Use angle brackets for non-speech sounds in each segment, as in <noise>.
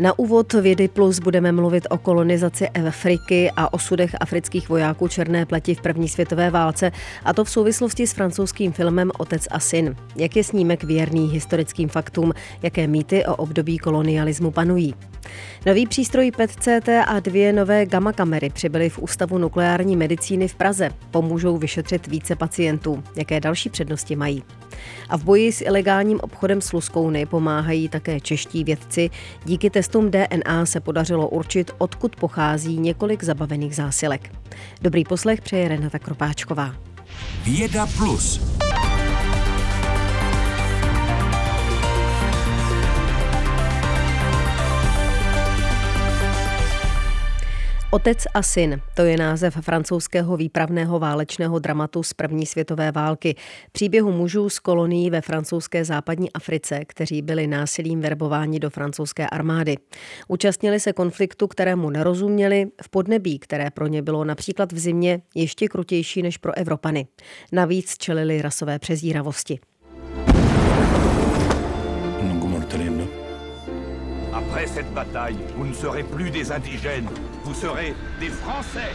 Na úvod Vědy Plus budeme mluvit o kolonizaci Afriky a osudech afrických vojáků černé pleti v první světové válce, a to v souvislosti s francouzským filmem Otec a syn. Jak je snímek věrný historickým faktům, jaké mýty o období kolonialismu panují. Nový přístroj PET-CT a dvě nové gamma kamery přibyly v Ústavu nukleární medicíny v Praze. Pomůžou vyšetřit více pacientů. Jaké další přednosti mají? A v boji s ilegálním obchodem s luskouny pomáhají také čeští vědci. Díky testům DNA se podařilo určit, odkud pochází několik zabavených zásilek. Dobrý poslech přeje Renata Kropáčková. Věda plus. Otec a syn, to je název francouzského výpravného válečného dramatu z první světové války. Příběhu mužů z kolonií ve francouzské západní Africe, kteří byli násilím verbováni do francouzské armády. Účastnili se konfliktu, kterému nerozuměli, v podnebí, které pro ně bylo například v zimě ještě krutější než pro Evropany. Navíc čelili rasové přezíravosti. Après cette bataille, vous ne serez plus des indigènes, vous serez des Français.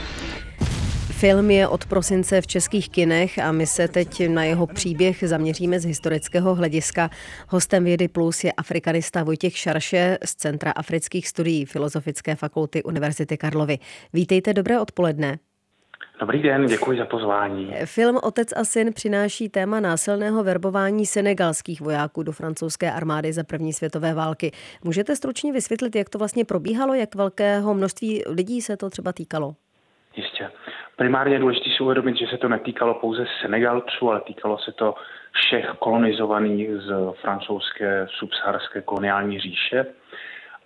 Film je od prosince v českých kinech a my se teď na jeho příběh zaměříme z historického hlediska. Hostem Vědy Plus je afrikanista Vojtěch Šarše z Centra afrických studií Filozofické fakulty Univerzity Karlovy. Vítejte, dobré odpoledne. Dobrý den, děkuji za pozvání. Film Otec a syn přináší téma násilného verbování senegalských vojáků do francouzské armády za první světové války. Můžete stručně vysvětlit, jak to vlastně probíhalo, jak velkého množství lidí se to třeba týkalo? Jistě. Primárně je důležité si uvědomit, že se to netýkalo pouze Senegalců, ale týkalo se to všech kolonizovaných z francouzské subsaharské koloniální říše.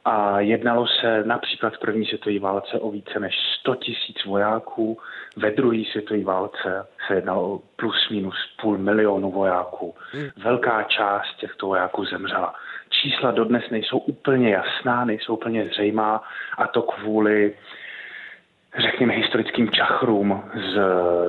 A jednalo se například v první světové válce o více než 100 tisíc vojáků, ve druhé světové válce se jednalo o plus minus půl milionu vojáků. Hmm. Velká část těchto vojáků zemřela. Čísla dodnes nejsou úplně jasná, nejsou úplně zřejmá a to kvůli, řekněme, historickým čachrům z,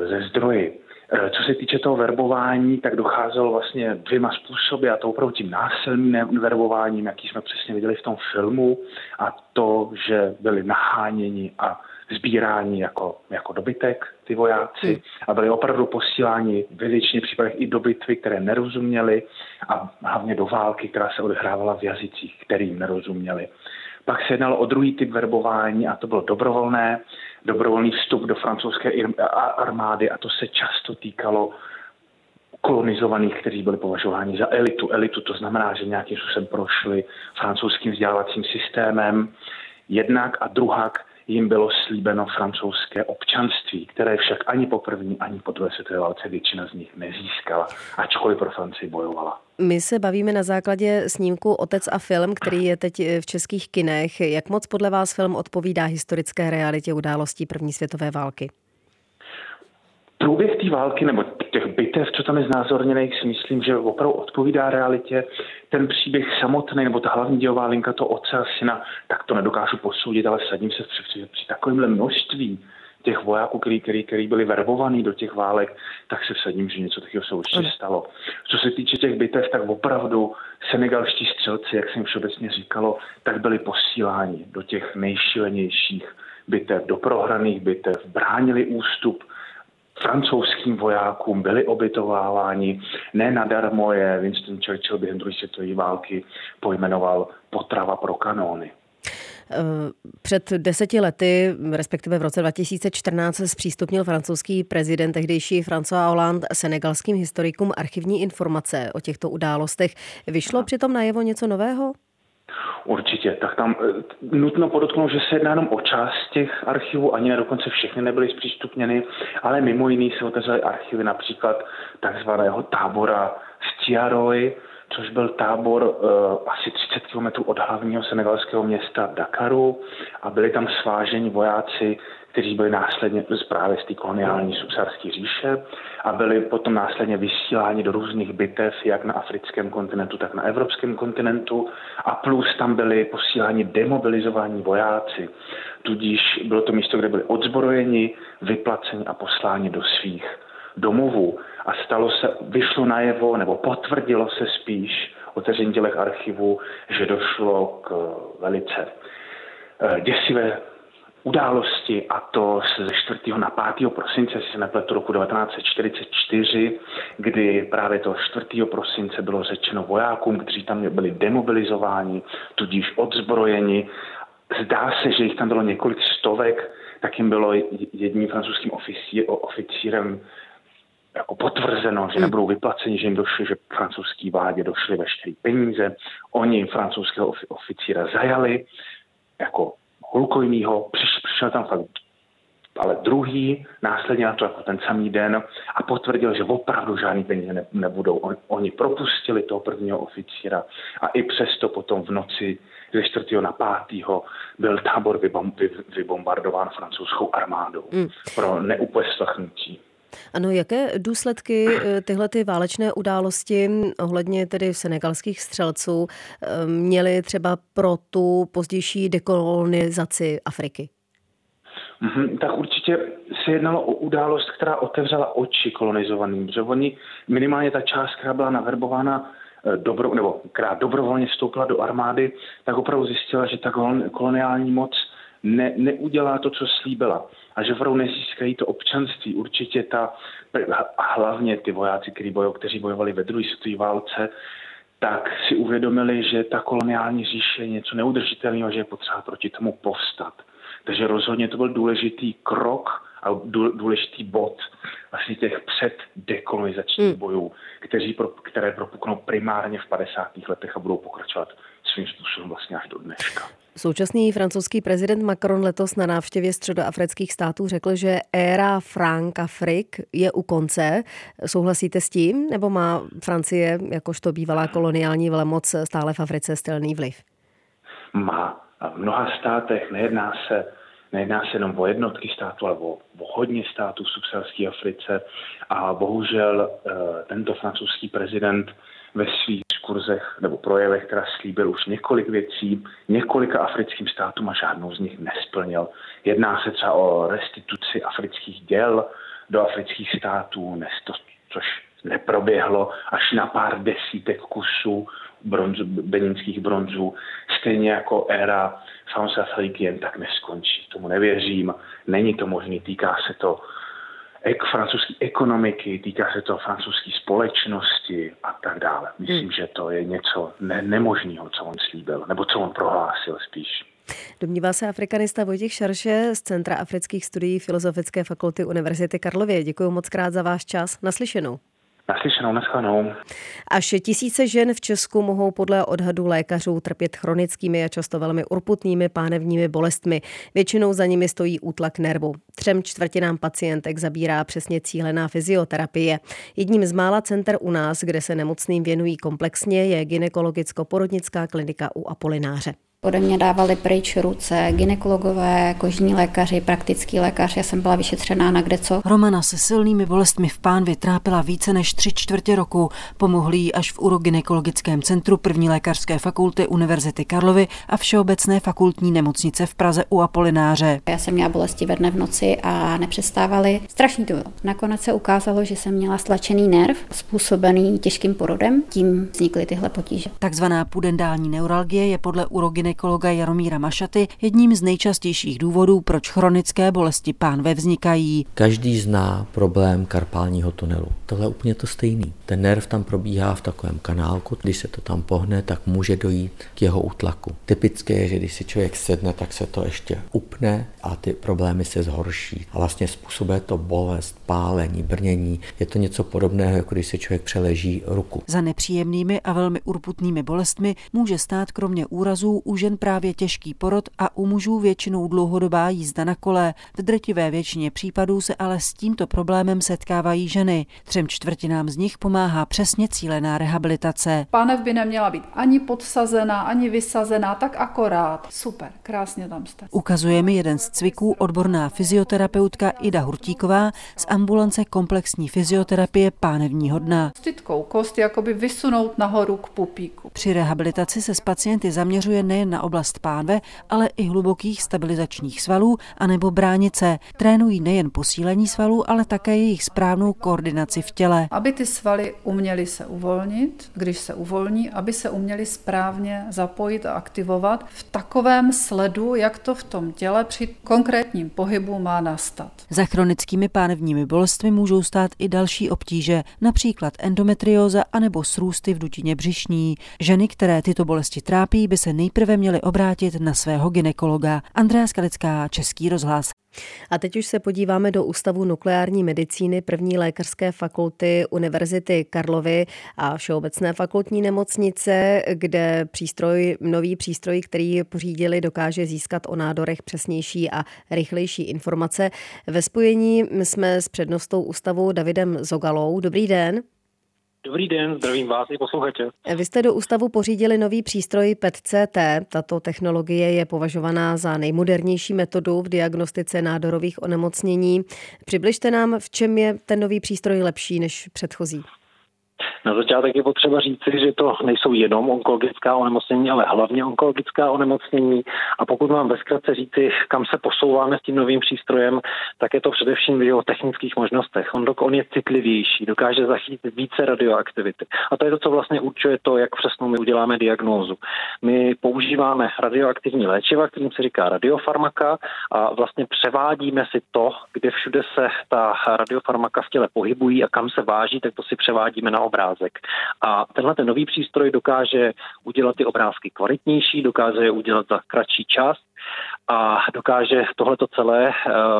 ze zdroji. Eh, co se týče toho verbování, tak docházelo vlastně dvěma způsoby a to opravdu tím násilným verbováním, jaký jsme přesně viděli v tom filmu a to, že byli naháněni a sbírání jako, jako dobytek, ty vojáci, hmm. a byli opravdu posíláni ve většině případech i do bitvy, které nerozuměli a hlavně do války, která se odehrávala v jazycích, kterým nerozuměli. Pak se jednalo o druhý typ verbování a to bylo dobrovolné, dobrovolný vstup do francouzské armády a to se často týkalo kolonizovaných, kteří byli považováni za elitu. Elitu to znamená, že nějakým způsobem prošli francouzským vzdělávacím systémem jednak a druhak jim bylo slíbeno francouzské občanství, které však ani po první, ani po druhé světové válce většina z nich nezískala, ačkoliv pro Francii bojovala. My se bavíme na základě snímku Otec a film, který je teď v českých kinech. Jak moc podle vás film odpovídá historické realitě událostí první světové války? Průběh té války nebo těch bitev, co tam je znázorněných, si myslím, že opravdu odpovídá realitě. Ten příběh samotný, nebo ta hlavní dělová linka to otce a syna, tak to nedokážu posoudit, ale sadím se při, při, při takovémhle množství těch vojáků, který, který, který byli verbovaní do těch válek, tak se vsadím, že něco takového se určitě stalo. Co se týče těch bitev, tak opravdu senegalští střelci, jak jsem všeobecně říkalo, tak byli posíláni do těch nejšílenějších bitev, do prohraných bitev, bránili ústup francouzským vojákům byli obytováváni. Ne nadarmo je Winston Churchill během druhé světové války pojmenoval potrava pro kanóny. Eh, před deseti lety, respektive v roce 2014, zpřístupnil francouzský prezident tehdejší François Hollande senegalským historikům archivní informace o těchto událostech. Vyšlo přitom najevo něco nového? Určitě, tak tam eh, nutno podotknout, že se jedná jenom o část těch archivů, ani ne dokonce všechny nebyly zpřístupněny, ale mimo jiný se otevřely archivy například takzvaného tábora Stiaroy, což byl tábor uh, asi 30 km od hlavního senegalského města Dakaru a byli tam sváženi vojáci kteří byli následně právě z té koloniální subsaharské říše a byli potom následně vysíláni do různých bitev, jak na africkém kontinentu, tak na evropském kontinentu a plus tam byli posíláni demobilizovaní vojáci. Tudíž bylo to místo, kde byli odzbrojeni, vyplaceni a posláni do svých domovů. A stalo se, vyšlo najevo, nebo potvrdilo se spíš otevření těch archivů, že došlo k velice eh, děsivé události a to ze 4. na 5. prosince, si se nepletu roku 1944, kdy právě to 4. prosince bylo řečeno vojákům, kteří tam byli demobilizováni, tudíž odzbrojeni. Zdá se, že jich tam bylo několik stovek, tak jim bylo jedním francouzským oficírem jako potvrzeno, že hmm. nebudou vyplaceni, že jim došli, že francouzský vládě došly veškeré peníze. Oni francouzského oficíra zajali jako rukojmího, přiš, přišel tam fakt ale druhý následně na to jako ten samý den a potvrdil, že opravdu žádný peníze ne, nebudou. On, oni propustili toho prvního oficíra a i přesto potom v noci ze 4. na 5. byl tábor vybom, vy, vybombardován francouzskou armádou mm. pro neuposlechnutí. Ano, jaké důsledky eh, tyhle ty válečné události ohledně tedy senegalských střelců eh, měly třeba pro tu pozdější dekolonizaci Afriky? Mm-hmm, tak určitě se jednalo o událost, která otevřela oči kolonizovaným, protože oni minimálně ta část, která byla naverbována eh, dobro, nebo která dobrovolně vstoupila do armády, tak opravdu zjistila, že ta koloniální moc ne, neudělá to, co slíbila a že opravdu nezískají to občanství. Určitě ta, hlavně ty vojáci, kteří, bojo, kteří bojovali ve druhé světové válce, tak si uvědomili, že ta koloniální říše je něco neudržitelného, že je potřeba proti tomu povstat. Takže rozhodně to byl důležitý krok a důležitý bod vlastně těch předdekolonizačních hmm. bojů, kteří, které propuknou primárně v 50. letech a budou pokračovat svým způsobem vlastně až do dneška. Současný francouzský prezident Macron letos na návštěvě středoafrických států řekl, že éra Franka Frik je u konce. Souhlasíte s tím, nebo má Francie, jakožto bývalá koloniální velmoc, stále v Africe stelný vliv? Má. A v mnoha státech nejedná se Nejedná se jenom o jednotky států, ale o, o hodně států v subsaharské Africe. A bohužel e, tento francouzský prezident ve svých diskurzech nebo projevech která slíbil už několik věcí, několika africkým státům a žádnou z nich nesplnil. Jedná se třeba o restituci afrických děl do afrických států, což neproběhlo až na pár desítek kusů bronzu, beninských bronzů. Stejně jako éra Fransa jen tak neskončí. Tomu nevěřím, není to možné, týká se to ek, francouzské ekonomiky, týká se to francouzské společnosti a tak dále. Myslím, hmm. že to je něco ne- nemožného, co on slíbil, nebo co on prohlásil spíš. Domnívá se afrikanista Vojtěch Šarše z Centra afrických studií Filozofické fakulty Univerzity Karlově. Děkuji moc krát za váš čas. Naslyšenou. Naslyšenou, naschledanou. Až tisíce žen v Česku mohou podle odhadu lékařů trpět chronickými a často velmi urputnými pánevními bolestmi. Většinou za nimi stojí útlak nervu. Třem čtvrtinám pacientek zabírá přesně cílená fyzioterapie. Jedním z mála center u nás, kde se nemocným věnují komplexně, je gynekologicko-porodnická klinika u Apolináře. Ode mě dávali pryč ruce ginekologové, kožní lékaři, praktický lékař, já jsem byla vyšetřená na kde co. Romana se silnými bolestmi v pánvi trápila více než tři čtvrtě roku. Pomohli jí až v urogynekologickém centru první lékařské fakulty Univerzity Karlovy a Všeobecné fakultní nemocnice v Praze u Apolináře. Já jsem měla bolesti ve dne v noci a nepřestávaly. Strašný to bylo. Nakonec se ukázalo, že jsem měla stlačený nerv způsobený těžkým porodem, tím vznikly tyhle potíže. Takzvaná pudendální neuralgie je podle urogynekologie gynekologa Jaromíra Mašaty jedním z nejčastějších důvodů, proč chronické bolesti pánve vznikají. Každý zná problém karpálního tunelu. Tohle je úplně to stejný. Ten nerv tam probíhá v takovém kanálku, když se to tam pohne, tak může dojít k jeho útlaku. Typické je, že když si člověk sedne, tak se to ještě upne a ty problémy se zhorší. A vlastně způsobuje to bolest, pálení, brnění. Je to něco podobného, jako když si člověk přeleží ruku. Za nepříjemnými a velmi urputnými bolestmi může stát kromě úrazů už žen právě těžký porod a u mužů většinou dlouhodobá jízda na kole. V drtivé většině případů se ale s tímto problémem setkávají ženy. Třem čtvrtinám z nich pomáhá přesně cílená rehabilitace. Pánev by neměla být ani podsazená, ani vysazená, tak akorát. Super, krásně tam jste. Ukazuje mi jeden z cviků odborná fyzioterapeutka Ida Hurtíková z ambulance komplexní fyzioterapie pánevního dna. Stytkou kost jakoby vysunout nahoru k pupíku. Při rehabilitaci se s pacienty zaměřuje nejen nejen na oblast pánve, ale i hlubokých stabilizačních svalů anebo bránice. Trénují nejen posílení svalů, ale také jejich správnou koordinaci v těle. Aby ty svaly uměly se uvolnit, když se uvolní, aby se uměly správně zapojit a aktivovat v takovém sledu, jak to v tom těle při konkrétním pohybu má nastat. Za chronickými pánevními bolestmi můžou stát i další obtíže, například endometrióza anebo srůsty v dutině břišní. Ženy, které tyto bolesti trápí, by se nejprve měly obrátit na svého ginekologa. Andrea Skalická, Český rozhlas. A teď už se podíváme do Ústavu nukleární medicíny první lékařské fakulty Univerzity Karlovy a Všeobecné fakultní nemocnice, kde přístroj, nový přístroj, který pořídili, dokáže získat o nádorech přesnější a rychlejší informace. Ve spojení jsme s přednostou ústavu Davidem Zogalou. Dobrý den. Dobrý den, zdravím vás i posluchače. Vy jste do ústavu pořídili nový přístroj PET-CT. Tato technologie je považovaná za nejmodernější metodu v diagnostice nádorových onemocnění. Přibližte nám, v čem je ten nový přístroj lepší než předchozí. Na začátek je potřeba říci, že to nejsou jenom onkologická onemocnění, ale hlavně onkologická onemocnění. A pokud mám ve zkratce říci, kam se posouváme s tím novým přístrojem, tak je to především v jeho technických možnostech. On, on je citlivější, dokáže zachytit více radioaktivity. A to je to, co vlastně určuje to, jak přesnou my uděláme diagnózu. My používáme radioaktivní léčiva, kterým se říká radiofarmaka, a vlastně převádíme si to, kde všude se ta radiofarmaka v těle pohybují a kam se váží, tak to si převádíme na obrázek. A tenhle ten nový přístroj dokáže udělat ty obrázky kvalitnější, dokáže je udělat za kratší čas a dokáže tohleto celé uh,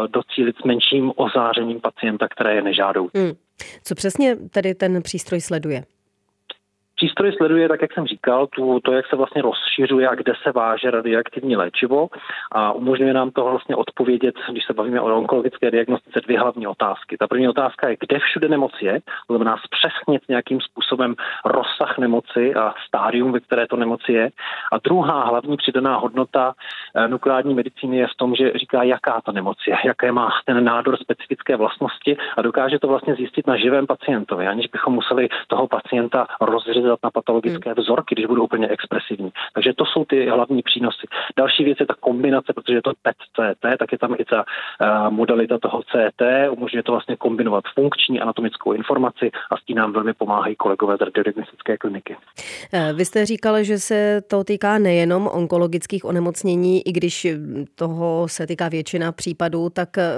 docílit s menším ozářením pacienta, které je nežádoucí. Hmm. Co přesně tedy ten přístroj sleduje? Přístroj sleduje, tak jak jsem říkal, tu, to, jak se vlastně rozšiřuje a kde se váže radioaktivní léčivo a umožňuje nám to vlastně odpovědět, když se bavíme o onkologické diagnostice, dvě hlavní otázky. Ta první otázka je, kde všude nemoc je, to znamená zpřesnit nějakým způsobem rozsah nemoci a stádium, ve které to nemoci je. A druhá hlavní přidaná hodnota eh, nukleární medicíny je v tom, že říká, jaká ta nemoc je, jaké má ten nádor specifické vlastnosti a dokáže to vlastně zjistit na živém pacientovi, aniž bychom museli toho pacienta rozřezat ukázat na patologické hmm. vzorky, když budou úplně expresivní. Takže to jsou ty hlavní přínosy. Další věc je ta kombinace, protože je to PET-CT, tak je tam i ta uh, modalita toho CT, umožňuje to vlastně kombinovat funkční anatomickou informaci a s tím nám velmi pomáhají kolegové z radiodiagnostické kliniky. Eh, vy jste říkal, že se to týká nejenom onkologických onemocnění, i když toho se týká většina případů, tak eh,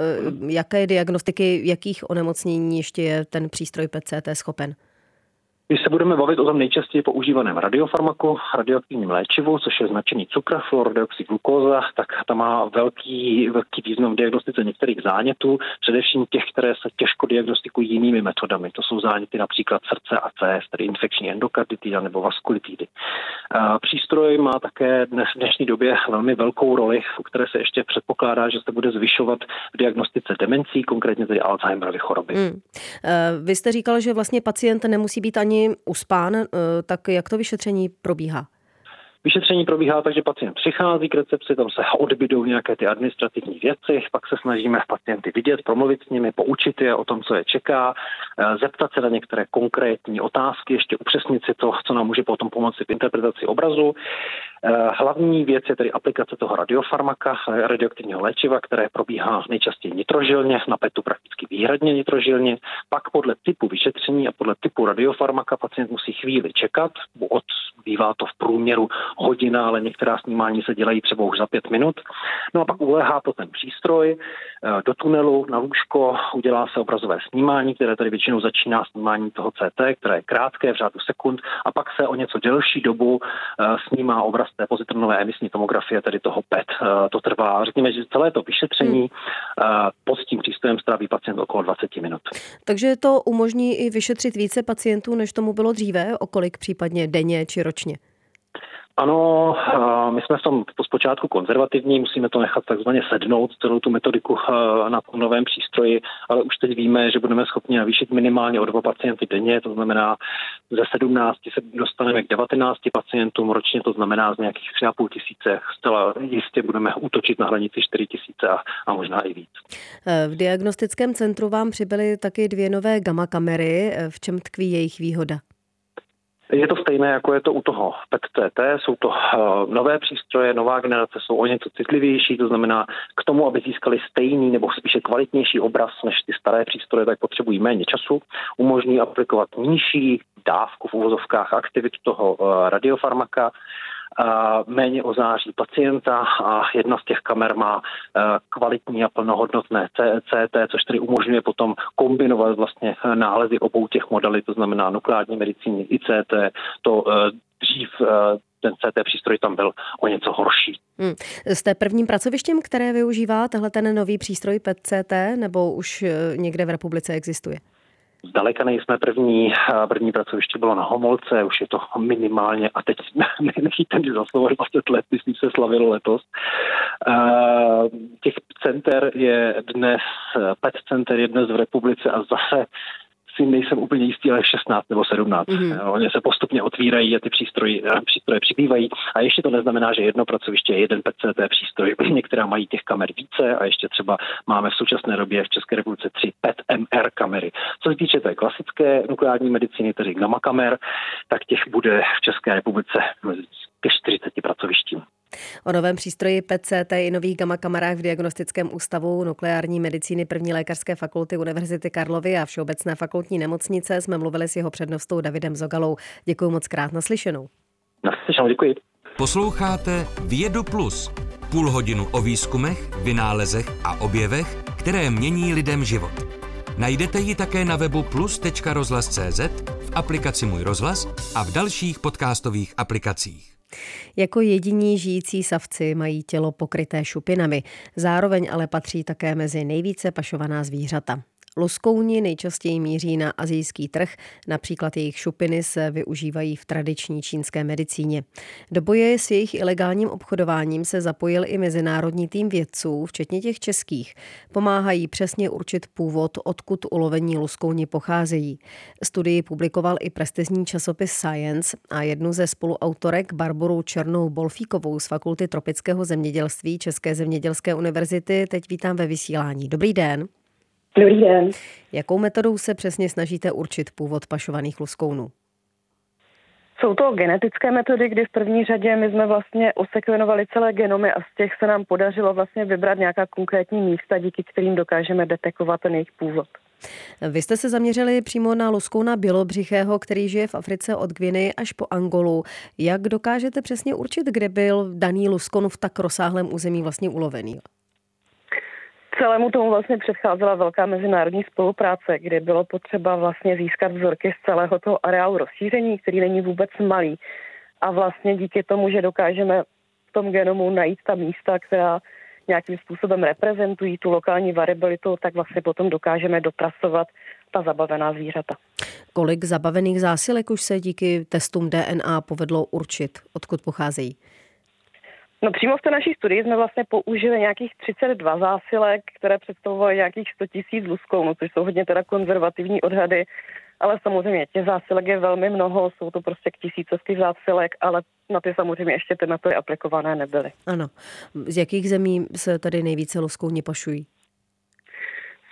jaké diagnostiky, jakých onemocnění ještě je ten přístroj PET-CT schopen? Když se budeme bavit o tom nejčastěji používaném radiofarmaku, radioaktivním léčivu, což je značený cukr, fluorodeoxyglukóza, tak ta má velký, velký význam v diagnostice některých zánětů, především těch, které se těžko diagnostikují jinými metodami. To jsou záněty například srdce a CS, tedy infekční endokarditida nebo vaskulitidy. Přístroj má také dnes, v dnešní době velmi velkou roli, u které se ještě předpokládá, že se bude zvyšovat v diagnostice demencí, konkrétně tedy Alzheimerovy choroby. Hmm. Vy jste říkal, že vlastně pacient nemusí být ani uspán, eh, tak jak to vyšetření probíhá? Vyšetření probíhá tak, že pacient přichází k recepci, tam se odbydou nějaké ty administrativní věci, pak se snažíme pacienty vidět, promluvit s nimi, poučit je o tom, co je čeká, eh, zeptat se na některé konkrétní otázky, ještě upřesnit si to, co nám může potom pomoci v interpretaci obrazu. Eh, hlavní věc je tedy aplikace toho radiofarmaka, radioaktivního léčiva, které probíhá nejčastěji nitrožilně, na PETu prakticky výhradně nitrožilně. Pak podle typu vyšetření a podle typu radiofarmaka pacient musí chvíli čekat, od, bývá to v průměru hodina, ale některá snímání se dělají třeba už za pět minut. No a pak uléhá to ten přístroj eh, do tunelu na lůžko, udělá se obrazové snímání, které tady většinou začíná snímání toho CT, které je krátké v řádu sekund, a pak se o něco delší dobu eh, snímá obraz té pozitronové emisní tomografie, tedy toho PET. Eh, to trvá, řekněme, že celé to vyšetření hmm. pod tím přístrojem stráví pacient okolo 20 minut. Takže to umožní i vyšetřit více pacientů, než tomu bylo dříve, o kolik případně denně či ročně? Ano, my jsme v tom zpočátku konzervativní, musíme to nechat takzvaně sednout, celou tu metodiku na tom novém přístroji, ale už teď víme, že budeme schopni navýšit minimálně o dva pacienty denně, to znamená ze 17 se dostaneme k 19 pacientům ročně, to znamená z nějakých 3,5 tisíce. Zcela jistě budeme útočit na hranici 4 tisíce a, a možná i víc. V diagnostickém centru vám přibyly taky dvě nové gamma kamery. V čem tkví jejich výhoda? Je to stejné, jako je to u toho PET-CT, jsou to uh, nové přístroje, nová generace, jsou o něco citlivější, to znamená k tomu, aby získali stejný nebo spíše kvalitnější obraz než ty staré přístroje, tak potřebují méně času, umožní aplikovat nižší dávku v uvozovkách aktivit toho uh, radiofarmaka, méně ozáří pacienta a jedna z těch kamer má e, kvalitní a plnohodnotné CT, což tedy umožňuje potom kombinovat vlastně nálezy obou těch modalit, to znamená nukleární medicíny i CT, to e, dřív e, ten CT přístroj tam byl o něco horší. Hmm. Jste prvním pracovištěm, které využívá tahle ten nový přístroj PET-CT, nebo už někde v republice existuje? Zdaleka nejsme první. První pracoviště bylo na Homolce, už je to minimálně, a teď <laughs> nechytám za slovo 20 let, myslím se slavilo letos. Těch center je dnes, PET center je dnes v republice a zase si nejsem úplně jistý, ale 16 nebo 17. Mm-hmm. Oni se postupně otvírají a ty přístroje, přístroje přibývají. A ještě to neznamená, že jedno pracoviště je jeden PCT přístroj. <clears throat> Některá mají těch kamer více a ještě třeba máme v současné době v České republice tři PET-MR kamery. Co se týče té klasické nukleární medicíny, tedy gamma kamer, tak těch bude v České republice ke 40 pracovištím. O novém přístroji PCT i nových gamma kamerách v Diagnostickém ústavu nukleární medicíny první lékařské fakulty Univerzity Karlovy a Všeobecné fakultní nemocnice jsme mluvili s jeho přednostou Davidem Zogalou. Děkuji moc krát naslyšenou. Naslyšenou, děkuji. Posloucháte Vědu Plus. Půl hodinu o výzkumech, vynálezech a objevech, které mění lidem život. Najdete ji také na webu plus.rozhlas.cz, v aplikaci Můj rozhlas a v dalších podcastových aplikacích. Jako jediní žijící savci mají tělo pokryté šupinami, zároveň ale patří také mezi nejvíce pašovaná zvířata. Luskouni nejčastěji míří na azijský trh, například jejich šupiny se využívají v tradiční čínské medicíně. Do boje s jejich ilegálním obchodováním se zapojil i mezinárodní tým vědců, včetně těch českých. Pomáhají přesně určit původ, odkud ulovení luskouni pocházejí. Studii publikoval i prestižní časopis Science a jednu ze spoluautorek Barboru Černou Bolfíkovou z Fakulty tropického zemědělství České zemědělské univerzity teď vítám ve vysílání. Dobrý den. Dobrý den. Jakou metodou se přesně snažíte určit původ pašovaných luskounů? Jsou to genetické metody, kdy v první řadě my jsme vlastně osekvenovali celé genomy a z těch se nám podařilo vlastně vybrat nějaká konkrétní místa, díky kterým dokážeme detekovat ten jejich původ. Vy jste se zaměřili přímo na luskouna bělobřichého, který žije v Africe od Gviny až po Angolu. Jak dokážete přesně určit, kde byl daný luskon v tak rozsáhlém území vlastně ulovený? Celému tomu vlastně předcházela velká mezinárodní spolupráce, kde bylo potřeba vlastně získat vzorky z celého toho areálu rozšíření, který není vůbec malý. A vlastně díky tomu, že dokážeme v tom genomu najít ta místa, která nějakým způsobem reprezentují tu lokální variabilitu, tak vlastně potom dokážeme dopracovat ta zabavená zvířata. Kolik zabavených zásilek už se díky testům DNA povedlo určit, odkud pocházejí? No přímo v té naší studii jsme vlastně použili nějakých 32 zásilek, které představovaly nějakých 100 tisíc luskounů, což jsou hodně teda konzervativní odhady, ale samozřejmě těch zásilek je velmi mnoho, jsou to prostě k tisícovky zásilek, ale na ty samozřejmě ještě ty metody aplikované nebyly. Ano. Z jakých zemí se tady nejvíce luskouni pašují?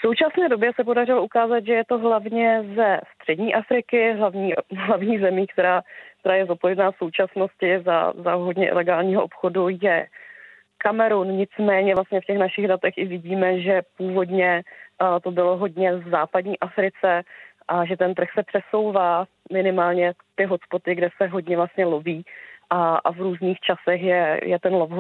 V současné době se podařilo ukázat, že je to hlavně ze střední Afriky, hlavní, <laughs> hlavní zemí, která která je zodpovědná v současnosti za, za hodně ilegálního obchodu, je Kamerun. Nicméně vlastně v těch našich datech i vidíme, že původně uh, to bylo hodně v západní Africe a že ten trh se přesouvá minimálně ty hotspoty, kde se hodně vlastně loví a, a v různých časech je, je ten lov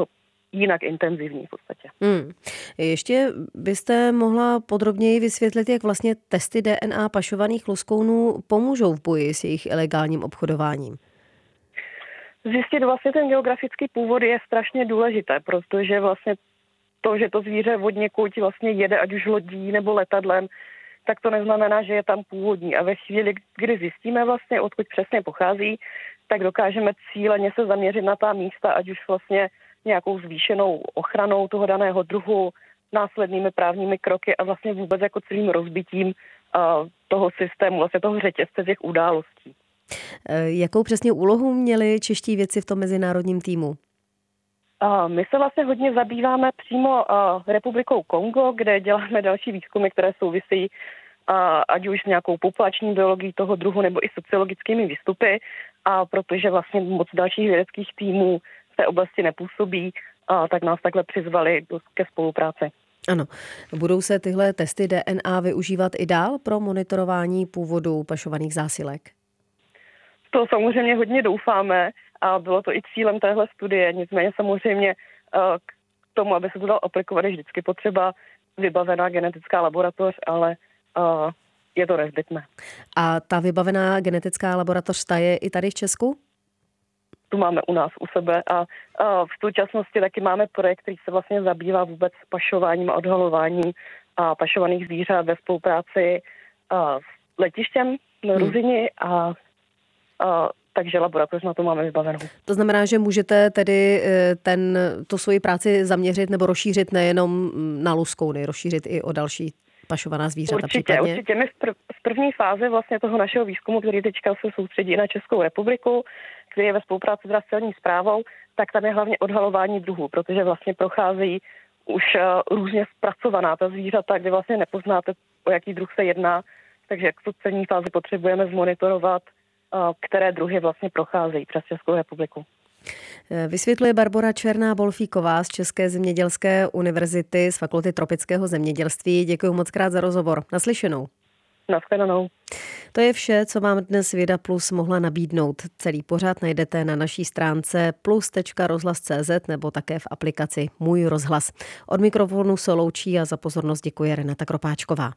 jinak intenzivní v podstatě. Hmm. Ještě byste mohla podrobněji vysvětlit, jak vlastně testy DNA pašovaných luskounů pomůžou v boji s jejich ilegálním obchodováním? Zjistit vlastně ten geografický původ je strašně důležité, protože vlastně to, že to zvíře od někud vlastně jede, ať už lodí nebo letadlem, tak to neznamená, že je tam původní. A ve chvíli, kdy zjistíme vlastně, odkud přesně pochází, tak dokážeme cíleně se zaměřit na ta místa, ať už vlastně nějakou zvýšenou ochranou toho daného druhu, následnými právními kroky a vlastně vůbec jako celým rozbitím uh, toho systému, vlastně toho řetězce těch událostí. Eh, jakou přesně úlohu měli čeští věci v tom mezinárodním týmu? My se vlastně hodně zabýváme přímo republikou Kongo, kde děláme další výzkumy, které souvisí ať už s nějakou populační biologií toho druhu nebo i sociologickými výstupy. a protože vlastně moc dalších vědeckých týmů té oblasti nepůsobí, a tak nás takhle přizvali ke spolupráci. Ano. Budou se tyhle testy DNA využívat i dál pro monitorování původu pašovaných zásilek? To samozřejmě hodně doufáme a bylo to i cílem téhle studie. Nicméně samozřejmě eh, k tomu, aby se to dalo aplikovat, je vždycky potřeba vybavená genetická laboratoř, ale eh, je to nezbytné. A ta vybavená genetická laboratoř, ta je i tady v Česku? Tu máme u nás u sebe a, a v současnosti taky máme projekt, který se vlastně zabývá vůbec pašováním a odhalováním a pašovaných zvířat ve spolupráci a, s letištěm na hmm. Ruzini a, a takže laboratoř na to máme vybavenou. To znamená, že můžete tedy e, ten, tu svoji práci zaměřit nebo rozšířit nejenom na luskouny, rozšířit i o další pašovaná zvířata určitě, případně? Určitě. My v, prv, v první fázi vlastně toho našeho výzkumu, který teďka se soustředí na Českou republiku, který je ve spolupráci s celní zprávou, tak tam je hlavně odhalování druhů, protože vlastně procházejí už uh, různě zpracovaná ta zvířata, kde vlastně nepoznáte, o jaký druh se jedná. Takže k tu celní fázi potřebujeme zmonitorovat, uh, které druhy vlastně procházejí přes Českou republiku. Vysvětluje Barbara Černá Bolfíková z České zemědělské univerzity z Fakulty tropického zemědělství. Děkuji moc krát za rozhovor. Naslyšenou. Naschledanou. To je vše, co vám dnes Věda Plus mohla nabídnout. Celý pořad najdete na naší stránce plus.rozhlas.cz nebo také v aplikaci Můj rozhlas. Od mikrofonu se loučí a za pozornost děkuje Renata Kropáčková.